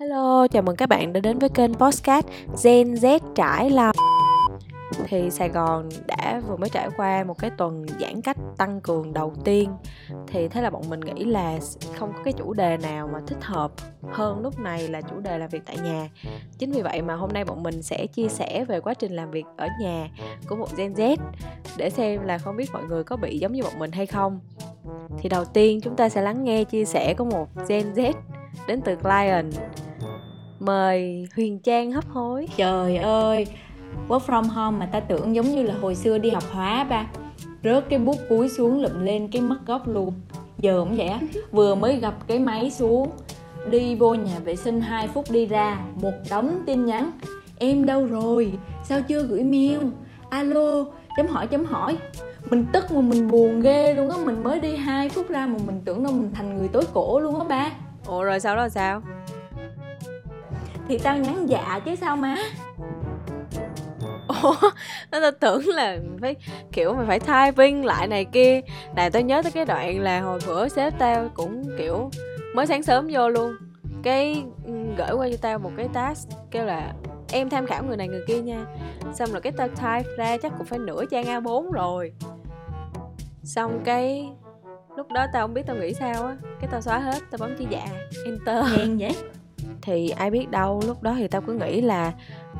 Hello, chào mừng các bạn đã đến với kênh Postcard Gen Z trải lòng. Thì Sài Gòn đã vừa mới trải qua một cái tuần giãn cách tăng cường đầu tiên. Thì thế là bọn mình nghĩ là không có cái chủ đề nào mà thích hợp hơn lúc này là chủ đề làm việc tại nhà. Chính vì vậy mà hôm nay bọn mình sẽ chia sẻ về quá trình làm việc ở nhà của một Gen Z để xem là không biết mọi người có bị giống như bọn mình hay không. Thì đầu tiên chúng ta sẽ lắng nghe chia sẻ của một Gen Z đến từ client mời huyền trang hấp hối. Trời ơi work from home mà ta tưởng giống như là hồi xưa đi học hóa ba. Rớt cái bút cuối xuống lụm lên cái mất gốc luôn. Giờ cũng vậy á vừa mới gặp cái máy xuống đi vô nhà vệ sinh 2 phút đi ra một đống tin nhắn. Em đâu rồi? Sao chưa gửi mail? Alo chấm hỏi chấm hỏi. Mình tức mà mình buồn ghê luôn á mình mới đi 2 phút ra mà mình tưởng đâu mình thành người tối cổ luôn á ba. Ủa rồi sau đó là sao thì tao nhắn dạ chứ sao má? Ủa tao tưởng là phải kiểu mày phải typing lại này kia. Là tao nhớ tới cái đoạn là hồi bữa sếp tao cũng kiểu mới sáng sớm vô luôn. Cái ừ, gửi qua cho tao một cái task kêu là em tham khảo người này người kia nha. Xong rồi cái tao type ra chắc cũng phải nửa trang a 4 rồi. Xong cái lúc đó tao không biết tao nghĩ sao á. Cái tao xóa hết tao bấm chữ dạ enter. Hèn vậy thì ai biết đâu, lúc đó thì tao cứ nghĩ là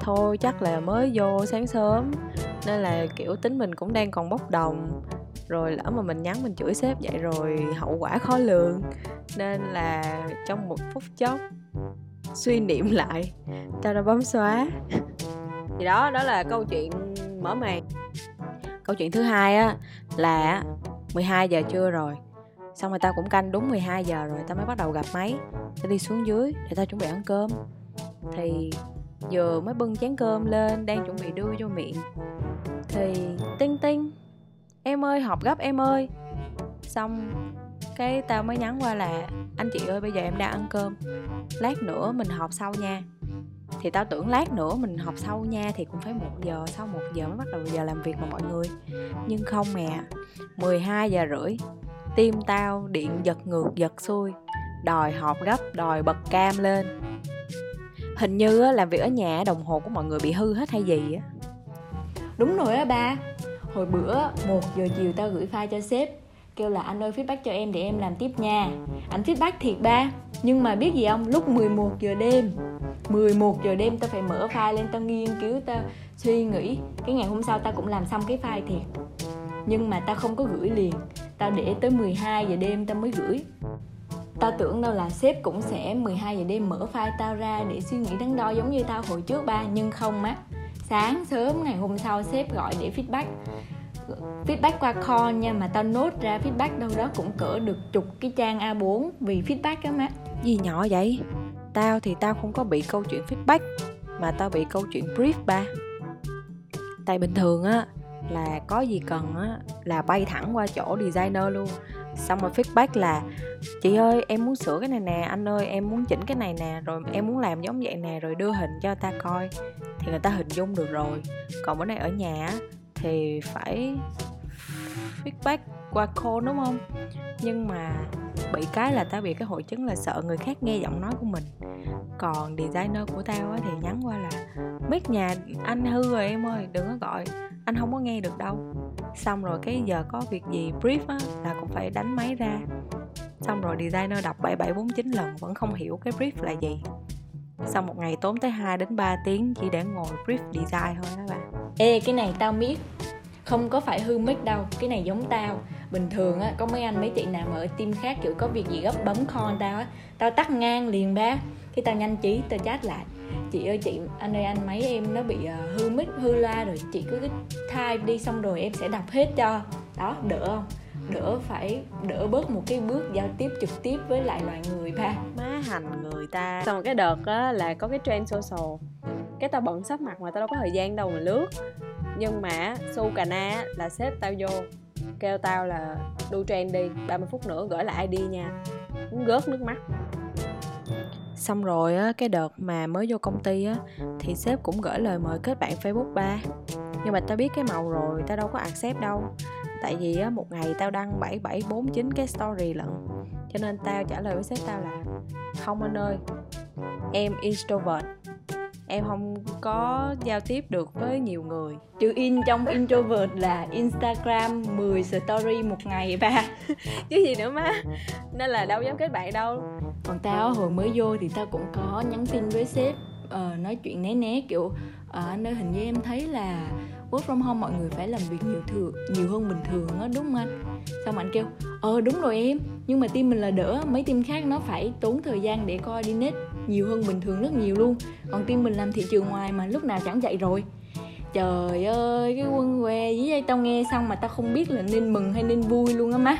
thôi, chắc là mới vô sáng sớm. Nên là, kiểu, tính mình cũng đang còn bốc đồng. Rồi lỡ mà mình nhắn mình chửi sếp vậy rồi hậu quả khó lường. Nên là trong một phút chốc, suy niệm lại, tao đã bấm xóa. Thì đó đó là câu chuyện mở màn. Câu chuyện thứ hai á, là 12 giờ trưa rồi xong rồi tao cũng canh đúng 12 giờ rồi tao mới bắt đầu gặp máy. Tao đi xuống dưới để tao chuẩn bị ăn cơm. Thì vừa mới bưng chén cơm lên đang chuẩn bị đưa vô miệng. Thì tinh tinh em ơi họp gấp em ơi. Xong cái tao mới nhắn qua là anh chị ơi bây giờ em đang ăn cơm. Lát nữa mình họp sau nha. Thì tao tưởng lát nữa mình họp sau nha thì cũng phải một giờ sau một giờ mới bắt đầu giờ làm việc mà mọi người. Nhưng không mẹ 12 giờ rưỡi tim tao điện giật ngược giật xuôi, đòi họp gấp đòi bật cam lên. Hình như làm việc ở nhà đồng hồ của mọi người bị hư hết hay gì á. Đúng rồi á ba. Hồi bữa, một giờ chiều tao gửi file cho sếp, kêu là anh ơi, feedback cho em để em làm tiếp nha. Anh feedback thiệt ba, nhưng mà biết gì không? Lúc 11 giờ đêm 11 giờ đêm tao phải mở file lên tao nghiên cứu, tao suy nghĩ. Cái ngày hôm sau tao cũng làm xong cái file thiệt. Nhưng mà tao không có gửi liền tao để tới 12 giờ đêm tao mới gửi. Tao tưởng đâu là sếp cũng sẽ 12 giờ đêm mở file tao ra để suy nghĩ đắn đo giống như tao hồi trước ba, nhưng không á. Sáng sớm ngày hôm sau sếp gọi để feedback. Feedback qua call nha, mà tao nốt ra feedback đâu đó cũng cỡ được chục cái trang A4 vì feedback á má. Gì nhỏ vậy? Tao thì tao không có bị câu chuyện feedback, mà tao bị câu chuyện brief ba. Tại bình thường á là có gì cần á, là bay thẳng qua chỗ designer luôn. Xong rồi feedback là, chị ơi, em muốn sửa cái này nè, anh ơi, em muốn chỉnh cái này nè, rồi em muốn làm giống vậy nè, rồi đưa hình cho ta coi. Thì người ta hình dung được rồi. Còn bữa nay ở nhà thì phải feedback qua call đúng không? Nhưng mà bị cái là tao bị cái hội chứng là sợ người khác nghe giọng nói của mình. Còn designer của tao á thì nhắn qua là, mic nhà anh hư rồi em ơi, đừng có gọi, anh không có nghe được đâu. Xong rồi cái giờ có việc gì brief á là cũng phải đánh máy ra. Xong rồi designer đọc 7749 lần, vẫn không hiểu cái brief là gì. Xong một ngày tốn tới 2 đến 3 tiếng chỉ để ngồi brief design thôi đó bạn ê, cái này tao biết. Không có phải hư mic đâu, cái này giống tao bình thường á có mấy anh mấy chị nào mà ở team khác kiểu có việc gì gấp bấm con tao á tao tắt ngang liền ba. Khi tao nhanh trí tao chat lại. Chị ơi chị anh ơi anh máy em nó bị uh, hư mic hư loa rồi. Chị cứ cái đi xong rồi em sẽ đọc hết cho. Đó đỡ không? Đỡ phải đỡ bớt một cái bước giao tiếp trực tiếp với lại loài người ba. Má hành người ta. Xong cái đợt á là có cái trend social. Cái tao bận sắp mặt mà tao đâu có thời gian đâu mà lướt. Nhưng mà su cà na là sếp tao vô kêu tao là đu trend đi 30 phút nữa gửi lại ID nha. Muốn gớt nước mắt. Xong rồi á, cái đợt mà mới vô công ty á, thì sếp cũng gửi lời mời kết bạn facebook ba. Nhưng mà tao biết cái màu rồi, tao đâu có accept đâu. Tại vì á, một ngày tao đăng bảy bảy bốn chín cái story lận. Cho nên tao trả lời với sếp tao là, không anh ơi, em introvert em không có giao tiếp được với nhiều người. Chữ in trong introvert là instagram 10 story một ngày ba chứ gì nữa má. Nên là đâu dám kết bạn đâu. Còn tao hồi mới vô thì tao cũng có nhắn tin với sếp uh, nói chuyện né né kiểu uh, anh ơi hình như em thấy là work from home mọi người phải làm việc nhiều thường nhiều hơn bình thường á đúng không anh? Xong anh kêu ờ đúng rồi em nhưng mà team mình là đỡ mấy team khác nó phải tốn thời gian để coordinate nhiều hơn bình thường rất nhiều luôn. Còn team mình làm thị trường ngoài mà lúc nào chẳng dậy rồi. Trời ơi cái quân que với dây tao nghe xong mà tao không biết là nên mừng hay nên vui luôn á má.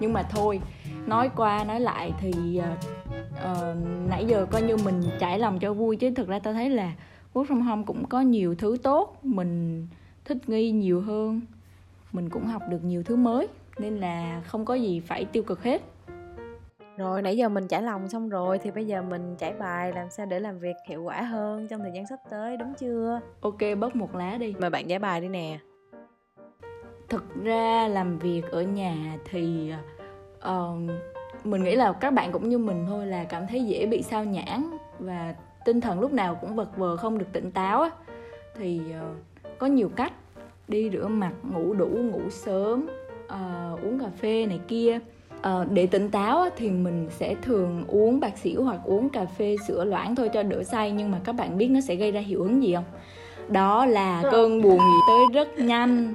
Nhưng mà thôi nói qua nói lại thì uh, nãy giờ coi như mình trải lòng cho vui chứ thực ra tao thấy là work from home cũng có nhiều thứ tốt mình thích nghi nhiều hơn mình cũng học được nhiều thứ mới nên là không có gì phải tiêu cực hết. Rồi nãy giờ mình trải lòng xong rồi thì bây giờ mình trải bài làm sao để làm việc hiệu quả hơn trong thời gian sắp tới đúng chưa? Ok bớt một lá đi. Mời bạn giải bài đi nè. Thực ra làm việc ở nhà thì uh, mình nghĩ là các bạn cũng như mình thôi là cảm thấy dễ bị sao nhãn và tinh thần lúc nào cũng vật vờ không được tỉnh táo á. Thì uh, có nhiều cách đi rửa mặt ngủ đủ ngủ sớm uh, uống cà phê này kia. Uh, để tỉnh táo thì mình sẽ thường uống bạc xỉu hoặc uống cà phê sữa loãng thôi cho đỡ say nhưng mà các bạn biết nó sẽ gây ra hiệu ứng gì không? Đó là cơn buồn nghỉ tới rất nhanh.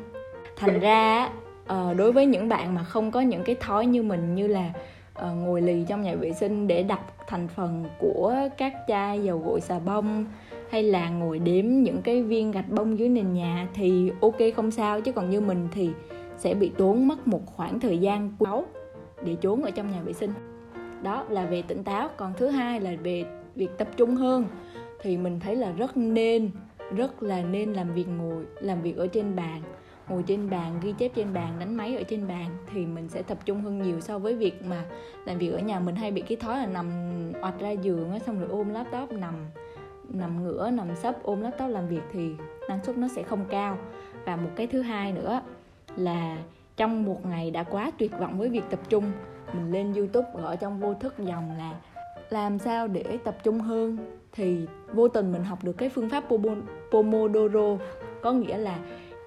Thành ra uh, đối với những bạn mà không có những cái thói như mình như là uh, ngồi lì trong nhà vệ sinh để đọc thành phần của các chai dầu gội xà bông hay là ngồi đếm những cái viên gạch bông dưới nền nhà thì ok không sao chứ còn như mình thì sẽ bị tốn mất một khoảng thời gian máu để trốn ở trong nhà vệ sinh. Đó là về tỉnh táo. Còn thứ hai là về việc tập trung hơn. Thì mình thấy là rất nên rất là nên làm việc ngồi làm việc ở trên bàn ngồi trên bàn, ghi chép trên bàn, đánh máy ở trên bàn thì mình sẽ tập trung hơn nhiều so với việc mà làm việc ở nhà. Mình hay bị cái thói là nằm oặt ra giường xong rồi ôm laptop, nằm nằm ngửa, nằm sấp, ôm laptop làm việc thì năng suất nó sẽ không cao. Và một cái thứ hai nữa là trong một ngày đã quá tuyệt vọng với việc tập trung, mình lên youtube gọi trong vô thức dòng là làm sao để tập trung hơn thì vô tình mình học được cái phương pháp Pomodoro. Có nghĩa là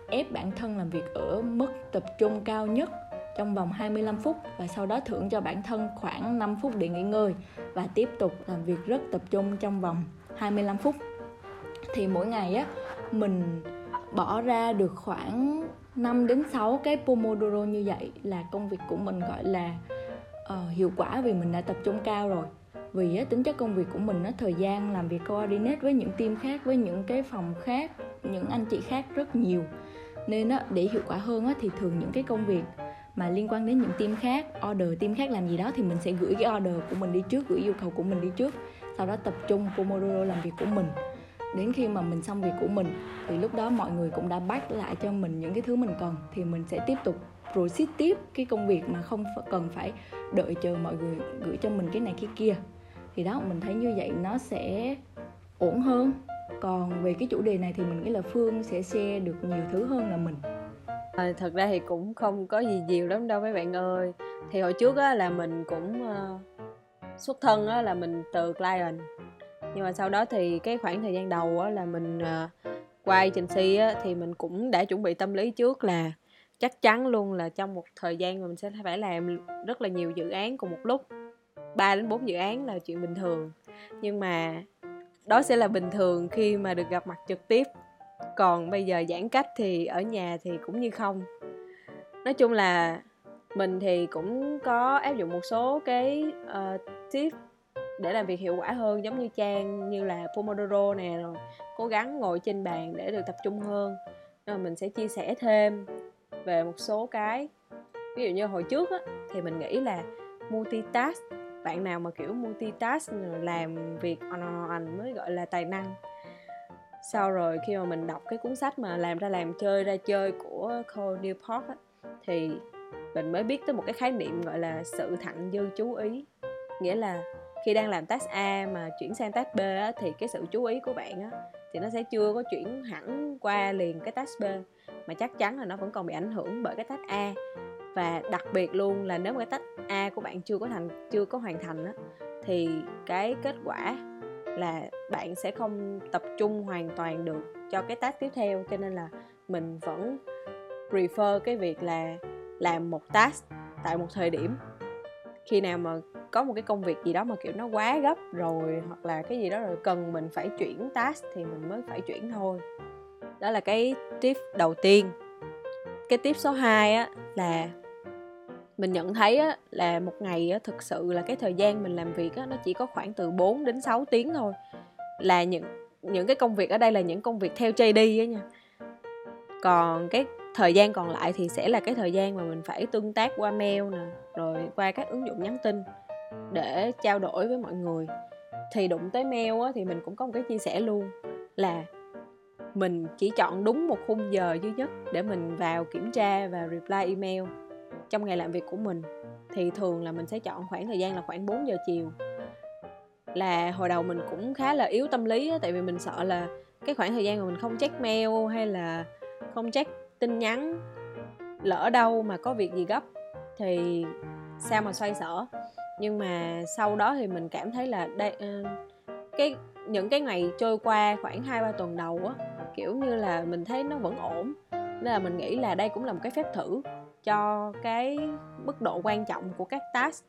ép bản thân làm việc ở mức tập trung cao nhất trong vòng 25 phút và sau đó thưởng cho bản thân khoảng 5 phút để nghỉ ngơi và tiếp tục làm việc rất tập trung trong vòng 25 phút. Thì mỗi ngày á mình bỏ ra được khoảng 5 đến 6 cái Pomodoro như vậy là công việc của mình gọi là uh, hiệu quả vì mình đã tập trung cao rồi vì á, tính chất công việc của mình nó thời gian làm việc coordinate với những team khác với những cái phòng khác những anh chị khác rất nhiều nên á, để hiệu quả hơn á, thì thường những cái công việc mà liên quan đến những team khác order team khác làm gì đó thì mình sẽ gửi cái order của mình đi trước gửi yêu cầu của mình đi trước. Sau đó tập trung pomodoro làm việc của mình. Đến khi mà mình xong việc của mình thì lúc đó mọi người cũng đã bắt lại cho mình những cái thứ mình cần thì mình sẽ tiếp tục proceed tiếp cái công việc mà không cần phải đợi chờ mọi người gửi cho mình cái này cái kia. Thì đó mình thấy như vậy nó sẽ ổn hơn còn về cái chủ đề này thì mình nghĩ là phương sẽ share được nhiều thứ hơn là mình. À, thật ra thì cũng không có gì nhiều lắm đâu mấy bạn ơi. Thì hồi trước á là mình cũng uh, xuất thân á là mình từ client nhưng mà sau đó thì cái khoảng thời gian đầu á là mình uh, qua agency á thì mình cũng đã chuẩn bị tâm lý trước là chắc chắn luôn là trong một thời gian mà mình sẽ phải làm rất là nhiều dự án cùng một lúc. 3 đến 4 dự án là chuyện bình thường. Nhưng mà đó sẽ là bình thường khi mà được gặp mặt trực tiếp. Còn bây giờ giãn cách thì ở nhà thì cũng như không. Nói chung là mình thì cũng có áp dụng một số cái uh, tip để làm việc hiệu quả hơn giống như trang như là pomodoro nè rồi cố gắng ngồi trên bàn để được tập trung hơn. Nên mình sẽ chia sẻ thêm về một số cái. Ví dụ như hồi trước á, thì mình nghĩ là multitask bạn nào mà kiểu multitask làm việc on on on mới gọi là tài năng. Sau rồi khi mà mình đọc cái cuốn sách mà làm ra làm chơi ra chơi của Cole Newport á, thì mình mới biết tới một cái khái niệm gọi là sự thặng dư chú ý. Nghĩa là khi đang làm task A mà chuyển sang task B á, thì cái sự chú ý của bạn á, thì nó sẽ chưa có chuyển hẳn qua liền cái task B. Mà chắc chắn là nó vẫn còn bị ảnh hưởng bởi cái task A và đặc biệt luôn là nếu cái tách A của bạn chưa có thành, chưa có hoàn thành á, thì cái kết quả là bạn sẽ không tập trung hoàn toàn được cho cái task tiếp theo. Cho nên là mình vẫn prefer cái việc là làm một task tại một thời điểm. Khi nào mà có một cái công việc gì đó mà, kiểu, nó quá gấp rồi hoặc là cái gì đó rồi cần mình phải chuyển task thì mình mới phải chuyển thôi. Đó là cái tip đầu tiên. Cái tip số 2 á là mình nhận thấy á, là một ngày á, thực sự là cái thời gian mình làm việc á, nó chỉ có khoảng từ 4 đến 6 tiếng thôi. Là những những cái công việc ở đây là những công việc theo JD á nha. Còn cái thời gian còn lại thì sẽ là cái thời gian mà mình phải tương tác qua mail nè rồi qua các ứng dụng nhắn tin để trao đổi với mọi người. Thì đụng tới mail á, thì mình cũng có một cái chia sẻ luôn là mình chỉ chọn đúng một khung giờ duy nhất để mình vào kiểm tra và reply email trong ngày làm việc của mình thì thường là mình sẽ chọn khoảng thời gian là khoảng 4 giờ chiều. Là hồi đầu mình cũng khá là yếu tâm lý á, tại vì mình sợ là cái khoảng thời gian mà mình không check mail hay là không check tin nhắn lỡ đâu mà có việc gì gấp thì sao mà xoay sở. Nhưng mà sau đó thì mình cảm thấy là đây uh, cái những cái ngày trôi qua khoảng hai ba tuần đầu á kiểu như là mình thấy nó vẫn ổn nên là mình nghĩ là đây cũng là một cái phép thử cho cái mức độ quan trọng của các task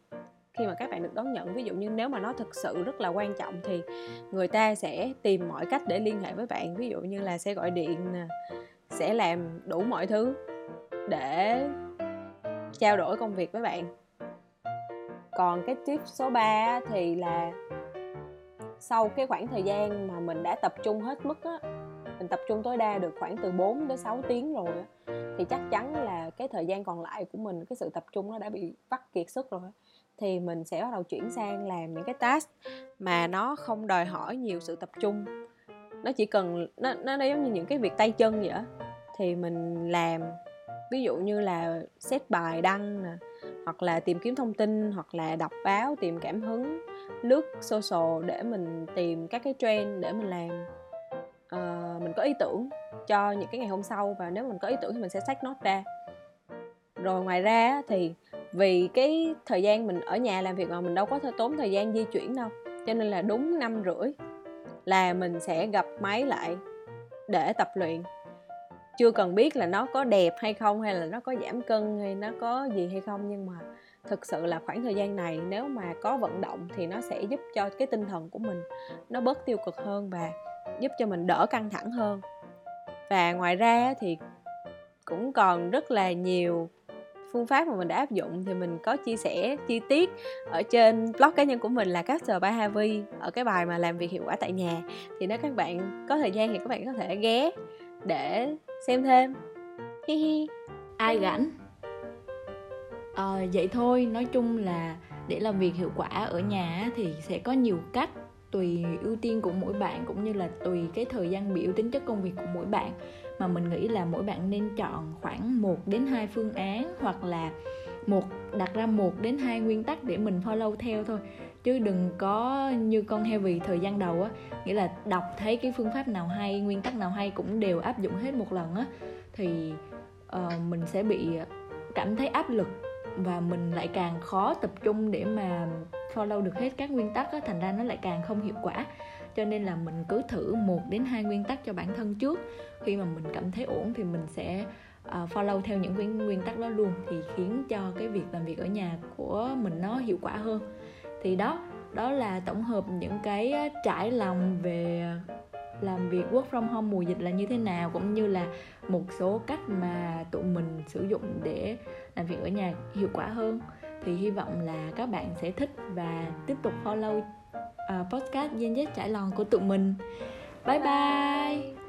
khi mà các bạn được đón nhận. Ví dụ như nếu mà nó thực sự rất là quan trọng thì người ta sẽ tìm mọi cách để liên hệ với bạn. Ví dụ như là sẽ gọi điện sẽ làm đủ mọi thứ để trao đổi công việc với bạn. Còn cái tip số 3 thì là sau cái khoảng thời gian mà mình đã tập trung hết mức á mình tập trung tối đa được khoảng từ 4 đến 6 tiếng rồi á thì chắc chắn là cái thời gian còn lại của mình cái sự tập trung nó đã bị vắt kiệt sức rồi thì mình sẽ bắt đầu chuyển sang làm những cái task mà nó không đòi hỏi nhiều sự tập trung. Nó chỉ cần nó nó, nó giống như những cái việc tay chân vậy á. Thì mình làm ví dụ như là xét bài đăng nè hoặc là tìm kiếm thông tin hoặc là đọc báo tìm cảm hứng lướt social để mình tìm các cái trend để mình làm. Uh, mình có ý tưởng cho những cái ngày hôm sau và nếu mình có ý tưởng thì mình sẽ sách nốt ra. Rồi ngoài ra thì vì cái thời gian mình ở nhà làm việc mà mình đâu có thể tốn thời gian di chuyển đâu, cho nên là đúng năm rưỡi là mình sẽ gặp máy lại để tập luyện. Chưa cần biết là nó có đẹp hay không hay là nó có giảm cân hay nó có gì hay không, nhưng mà thực sự là khoảng thời gian này nếu mà có vận động thì nó sẽ giúp cho cái tinh thần của mình nó bớt tiêu cực hơn và giúp cho mình đỡ căng thẳng hơn. Và ngoài ra thì cũng còn rất là nhiều phương pháp mà mình đã áp dụng thì mình có chia sẻ chi tiết ở trên blog cá nhân của mình là Caster by Havi ở cái bài mà làm việc hiệu quả tại nhà. Thì nếu các bạn có thời gian thì các bạn có thể ghé để xem thêm. Hi hi. Ai rảnh? À, vậy thôi nói chung là để làm việc hiệu quả ở nhà thì sẽ có nhiều cách tùy ưu tiên của mỗi bạn cũng như là tùy cái thời gian biểu tính chất công việc của mỗi bạn. Mà mình nghĩ là mỗi bạn nên chọn khoảng 1 đến 2 phương án hoặc là một đặt ra một đến hai nguyên tắc để mình follow theo thôi. Chứ đừng có như con heo vì thời gian đầu á nghĩa là đọc thấy cái phương pháp nào hay nguyên tắc nào hay cũng đều áp dụng hết một lần á thì uh, mình sẽ bị cảm thấy áp lực và mình lại càng khó tập trung để mà follow được hết các nguyên tắc á, thành ra nó lại càng không hiệu quả. Cho nên là mình cứ thử một đến hai nguyên tắc cho bản thân trước. Khi mà mình cảm thấy ổn thì mình sẽ uh, follow theo những nguyên nguyên tắc đó luôn thì khiến cho cái việc làm việc ở nhà của mình nó hiệu quả hơn. Thì đó đó là tổng hợp những cái trải lòng về làm việc work from home mùa dịch là như thế nào cũng như là một số cách mà tụi mình sử dụng để làm việc ở nhà hiệu quả hơn thì hy vọng là các bạn sẽ thích và tiếp tục follow uh, podcast Gen Z trải lòng của tụi mình. Bye bye.